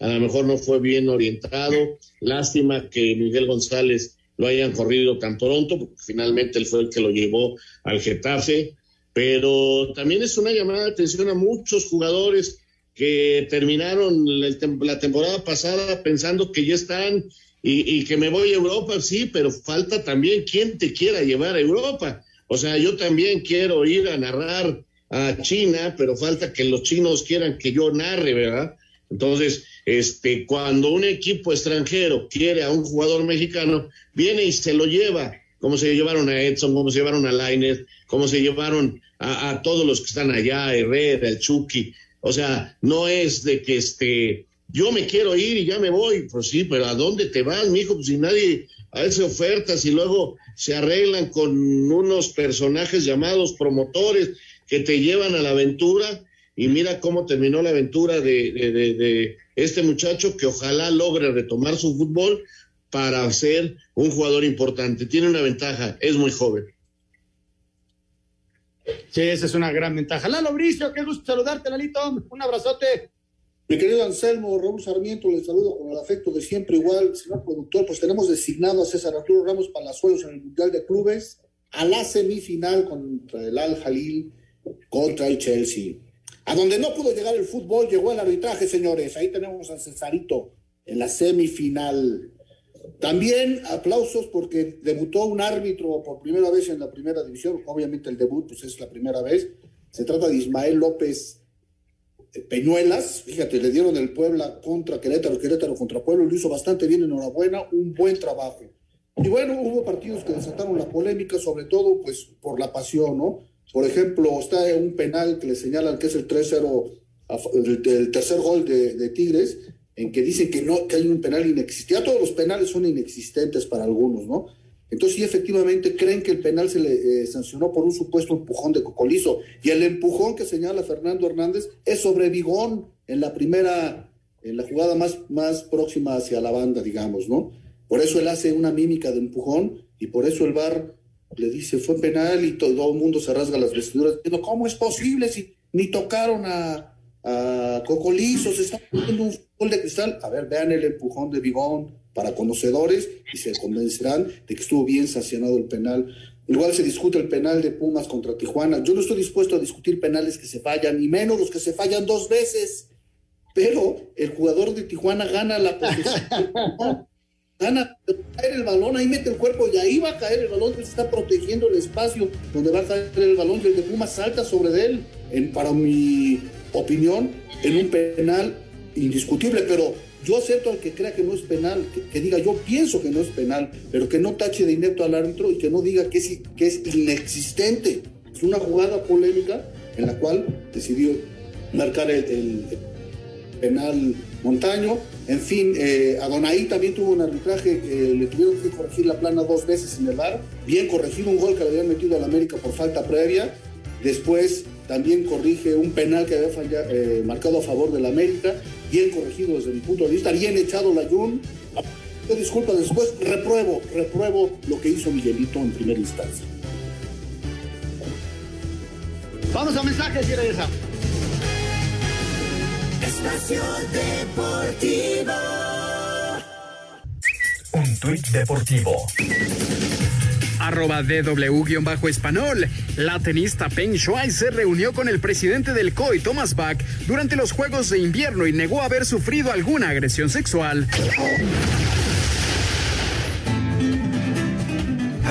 a lo mejor no fue bien orientado. Lástima que Miguel González lo hayan corrido tan pronto, porque finalmente él fue el que lo llevó al Getafe. Pero también es una llamada de atención a muchos jugadores que terminaron la, temporada pasada pensando que ya están y, y, que me voy a Europa, sí, pero falta también quien te quiera llevar a Europa. O sea, yo también quiero ir a narrar a China, pero falta que los chinos quieran que yo narre, ¿verdad? Entonces, este, cuando un equipo extranjero quiere a un jugador mexicano, viene y se lo lleva, como se llevaron a Edson, como se llevaron a Lainez, como se llevaron a, todos los que están allá, Herrera, el Chucky. O sea, no es de que este, yo me quiero ir y ya me voy. Pues sí, pero ¿a dónde te vas, mijo? Pues si nadie hace ofertas y luego se arreglan con unos personajes llamados promotores que te llevan a la aventura y mira cómo terminó la aventura de, de, este muchacho que ojalá logre retomar su fútbol para ser un jugador importante. Tiene una ventaja, es muy joven.
Sí, esa es una gran ventaja. Lalo Bricio, qué gusto saludarte, Lalito. Un abrazote.
Mi querido Anselmo, Raúl Sarmiento, les saludo con el afecto de siempre. Igual, señor productor, pues tenemos designado a César Arturo Ramos Palazuelos en el Mundial de Clubes a la semifinal contra el Al Jalil, contra el Chelsea. A donde no pudo llegar el fútbol, llegó el arbitraje, señores. Ahí tenemos a Cesarito en la semifinal. También aplausos porque debutó un árbitro por primera vez en la primera división. Obviamente el debut pues, es la primera vez. Se trata de Ismael López Peñuelas, fíjate, le dieron el Puebla contra Querétaro, Querétaro contra Puebla, lo hizo bastante bien, enhorabuena, un buen trabajo. Y bueno, hubo partidos que desataron la polémica, sobre todo pues por la pasión, ¿no? Por ejemplo, está un penal que le señalan que es el 3-0, el, tercer gol de, Tigres, en que dicen que no, que hay un penal inexistente. Ya todos los penales son inexistentes para algunos, ¿no? Entonces, sí, efectivamente, creen que el penal se le eh, sancionó por un supuesto empujón de Cocolizo. Y el empujón que señala Fernando Hernández es sobre Vigón en la primera, en la jugada más, más próxima hacia la banda, digamos, ¿no? Por eso él hace una mímica de empujón y por eso el VAR le dice fue penal y todo el mundo se rasga las vestiduras diciendo, ¿cómo es posible si ni tocaron a, a Cocolizo? Se está poniendo un gol de cristal. A ver, vean el empujón de Vigón para conocedores y se convencerán de que estuvo bien sancionado el penal. Igual se discute el penal de Pumas contra Tijuana. Yo no estoy dispuesto a discutir penales que se fallan, ni menos los que se fallan dos veces. Pero el jugador de Tijuana gana la posición. gana caer el balón, ahí mete el cuerpo y ahí va a caer el balón, se está protegiendo el espacio donde va a caer el balón y el de Pumas salta sobre él, en, para mi opinión, en un penal indiscutible, pero yo acepto al que crea que no es penal, que, diga yo pienso que no es penal, pero que no tache de inepto al árbitro y que no diga que es, que es inexistente. Es una jugada polémica en la cual decidió marcar el, penal Montaño. En fin, eh, Adonai también tuvo un arbitraje que le tuvieron que corregir la plana dos veces en el bar. Bien corregido un gol que le habían metido al América por falta previa. Después también corrige un penal que había eh, marcado a favor del América bien corregido desde mi punto de vista, bien echado la Jun. Disculpa, después repruebo, repruebo lo que hizo Miguelito en primera instancia.
Vamos a mensajes y regresamos.
Un tuit deportivo
arroba DW-Español. La tenista Peng Shuai se reunió con el presidente del COI, Thomas Bach, durante los Juegos de Invierno y negó haber sufrido alguna agresión sexual.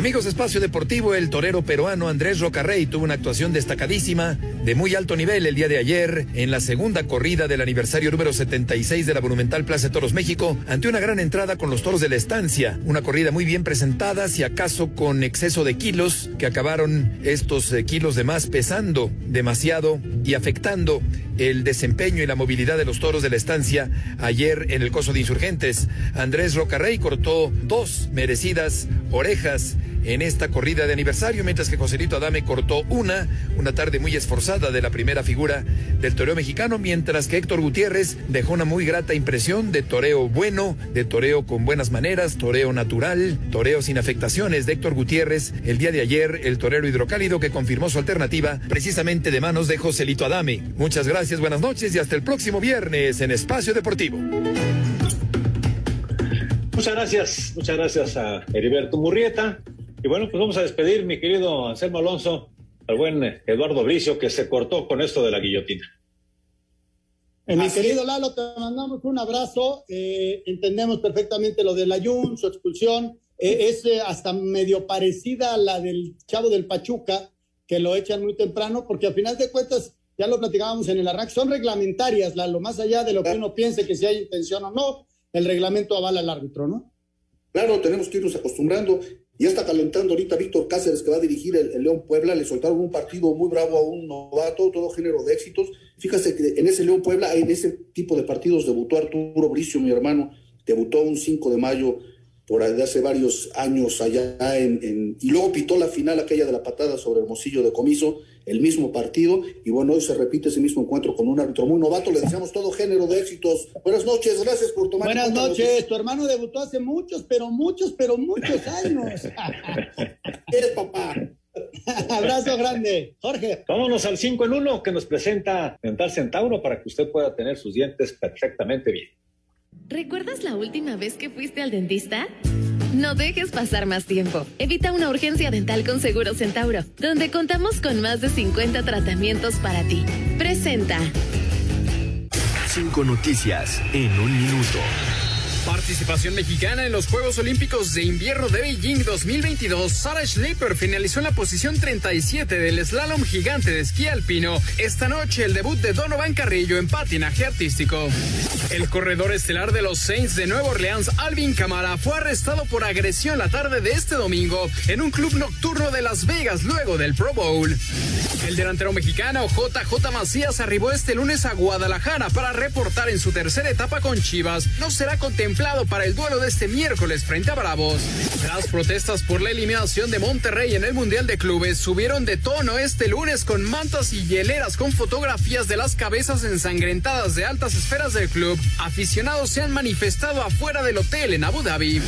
Amigos Espacio Deportivo, el torero peruano Andrés Rocarrey tuvo una actuación destacadísima de muy alto nivel el día de ayer en la segunda corrida del aniversario número 76 de la Monumental Plaza de Toros México ante una gran entrada con los toros de la estancia. Una corrida muy bien presentada, si acaso con exceso de kilos, que acabaron estos eh, kilos de más pesando demasiado y afectando el desempeño y la movilidad de los toros de la estancia ayer en el coso de insurgentes. Andrés Rocarrey cortó dos merecidas orejas en esta corrida de aniversario, mientras que Joselito Adame cortó una, una tarde muy esforzada de la primera figura del toreo mexicano, mientras que Héctor Gutiérrez dejó una muy grata impresión de toreo bueno, de toreo con buenas maneras, toreo natural, toreo sin afectaciones de Héctor Gutiérrez el día de ayer, el torero hidrocálido que confirmó su alternativa precisamente de manos de Joselito Adame. Muchas gracias, buenas noches y hasta el próximo viernes en Espacio Deportivo.
Muchas gracias, muchas gracias a Heriberto Murrieta. Y bueno, pues vamos a despedir, mi querido Anselmo Alonso, al buen Eduardo Bricio, que se cortó con esto de la guillotina.
Eh, mi querido Lalo, te mandamos un abrazo. Eh, entendemos perfectamente lo del Ayun, su expulsión. Eh, es hasta medio parecida a la del chavo del Pachuca, que lo echan muy temprano, porque al final de cuentas, ya lo platicábamos en el arranque, son reglamentarias, Lalo, más allá de lo que uno piense que si hay intención o no, el reglamento avala al árbitro, ¿no?
Claro, tenemos que irnos acostumbrando. Ya está calentando ahorita Víctor Cáceres, que va a dirigir el, León Puebla. Le soltaron un partido muy bravo a un novato, todo género de éxitos. Fíjese que en ese León Puebla, en ese tipo de partidos, debutó Arturo Bricio, mi hermano. Debutó un 5 de mayo por hace varios años allá en, y luego pitó la final aquella de la patada sobre Hermosillo de Comiso, el mismo partido, y bueno, hoy se repite ese mismo encuentro con un árbitro muy novato, le deseamos todo género de éxitos. Buenas noches, gracias por tomar
Buenas noches, tu hermano debutó hace muchos, pero muchos, pero muchos años.
Eres papá.
Abrazo grande. Jorge.
Vámonos al 5 en 1 que nos presenta Dental Centauro para que usted pueda tener sus dientes perfectamente bien.
¿Recuerdas la última vez que fuiste al dentista? No dejes pasar más tiempo. Evita una urgencia dental con Seguro Centauro, donde contamos con más de 50 tratamientos para ti. Presenta.
Cinco noticias en un minuto.
Participación mexicana en los Juegos Olímpicos de Invierno de Beijing 2022. Sarah Schlepper finalizó en la posición 37 del slalom gigante de esquí alpino. Esta noche el debut de Donovan Carrillo en patinaje artístico. El corredor estelar de los Saints de Nueva Orleans, Alvin Camara, fue arrestado por agresión la tarde de este domingo en un club nocturno de Las Vegas luego del Pro Bowl. El delantero mexicano JJ Macías arribó este lunes a Guadalajara para reportar en su tercera etapa con Chivas. No será contemplado para el duelo de este miércoles frente a Bravos. Las protestas por la eliminación de Monterrey en el Mundial de Clubes subieron de tono este lunes con mantas y hieleras con fotografías de las cabezas ensangrentadas de altas esferas del club. Aficionados se han manifestado afuera del hotel en Abu Dhabi.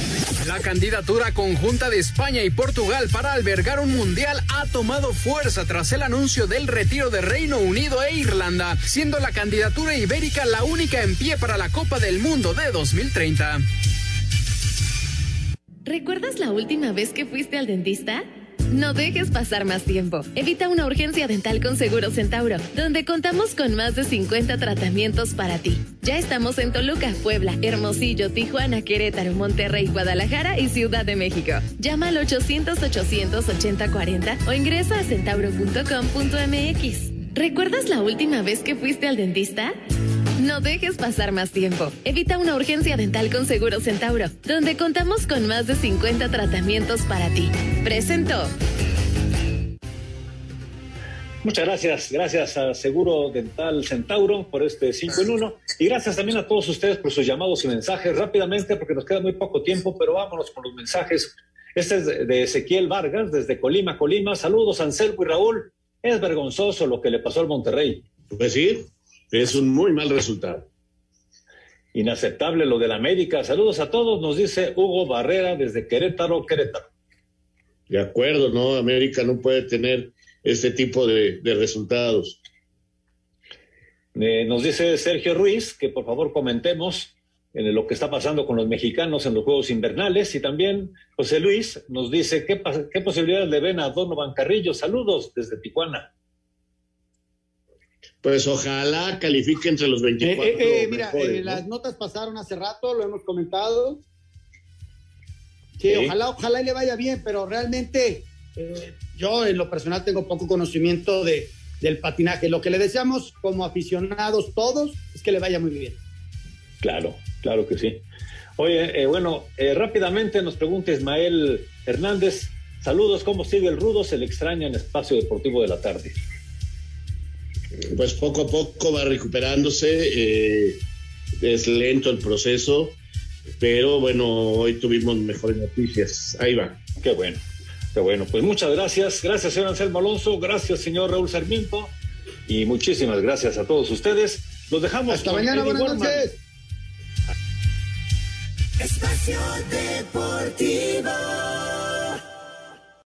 La candidatura conjunta de España y Portugal para albergar un mundial ha tomado fuerza tras el anuncio del retiro de Reino Unido e Irlanda, siendo la candidatura ibérica la única en pie para la Copa del Mundo de 2030.
¿Recuerdas la última vez que fuiste al dentista? No dejes pasar más tiempo. Evita una urgencia dental con Seguro Centauro, donde contamos con más de 50 tratamientos para ti. Ya estamos en Toluca, Puebla, Hermosillo, Tijuana, Querétaro, Monterrey, Guadalajara y Ciudad de México. Llama al 800-800-8040 o ingresa a centauro.com.mx. ¿Recuerdas la última vez que fuiste al dentista? No dejes pasar más tiempo. Evita una urgencia dental con Seguro Centauro, donde contamos con más de 50 tratamientos para ti. Presento.
Muchas gracias, gracias a Seguro Dental Centauro por este 5 en 1 y gracias también a todos ustedes por sus llamados y mensajes rápidamente porque nos queda muy poco tiempo, pero vámonos con los mensajes. Este es de Ezequiel Vargas desde Colima, Colima. Saludos Anselmo y Raúl. Es vergonzoso lo que le pasó al Monterrey.
Pues sí, es un muy mal resultado.
Inaceptable lo de la América. Saludos a todos, nos dice Hugo Barrera desde Querétaro, Querétaro.
De acuerdo, ¿no? América no puede tener este tipo de, resultados.
Eh, nos dice Sergio Ruiz que por favor comentemos en lo que está pasando con los mexicanos en los Juegos Invernales y también José Luis nos dice qué, qué posibilidades le ven a Donovan Carrillo. Saludos desde Tijuana
pues ojalá califique entre los 24.
Eh, eh, eh, mira, las notas pasaron hace rato, lo hemos comentado. Sí, ojalá, ojalá le vaya bien, pero realmente yo en lo personal tengo poco conocimiento de, del patinaje. Lo que le deseamos como aficionados todos es que le vaya muy bien.
Claro, claro que sí. Oye, bueno, rápidamente nos pregunta Ismael Hernández. Saludos, ¿cómo sigue el Rudo? Se le extraña en Espacio Deportivo de la Tarde
pues poco a poco va recuperándose, eh, es lento el proceso, pero bueno, hoy tuvimos mejores noticias. Ahí va.
Qué bueno. Qué bueno, pues muchas gracias. Gracias, señor Anselmo Alonso. Gracias, señor Raúl Sarmiento. Y muchísimas gracias a todos ustedes. Los dejamos.
Hasta mañana, buenas noches.
Espacio Deportivo.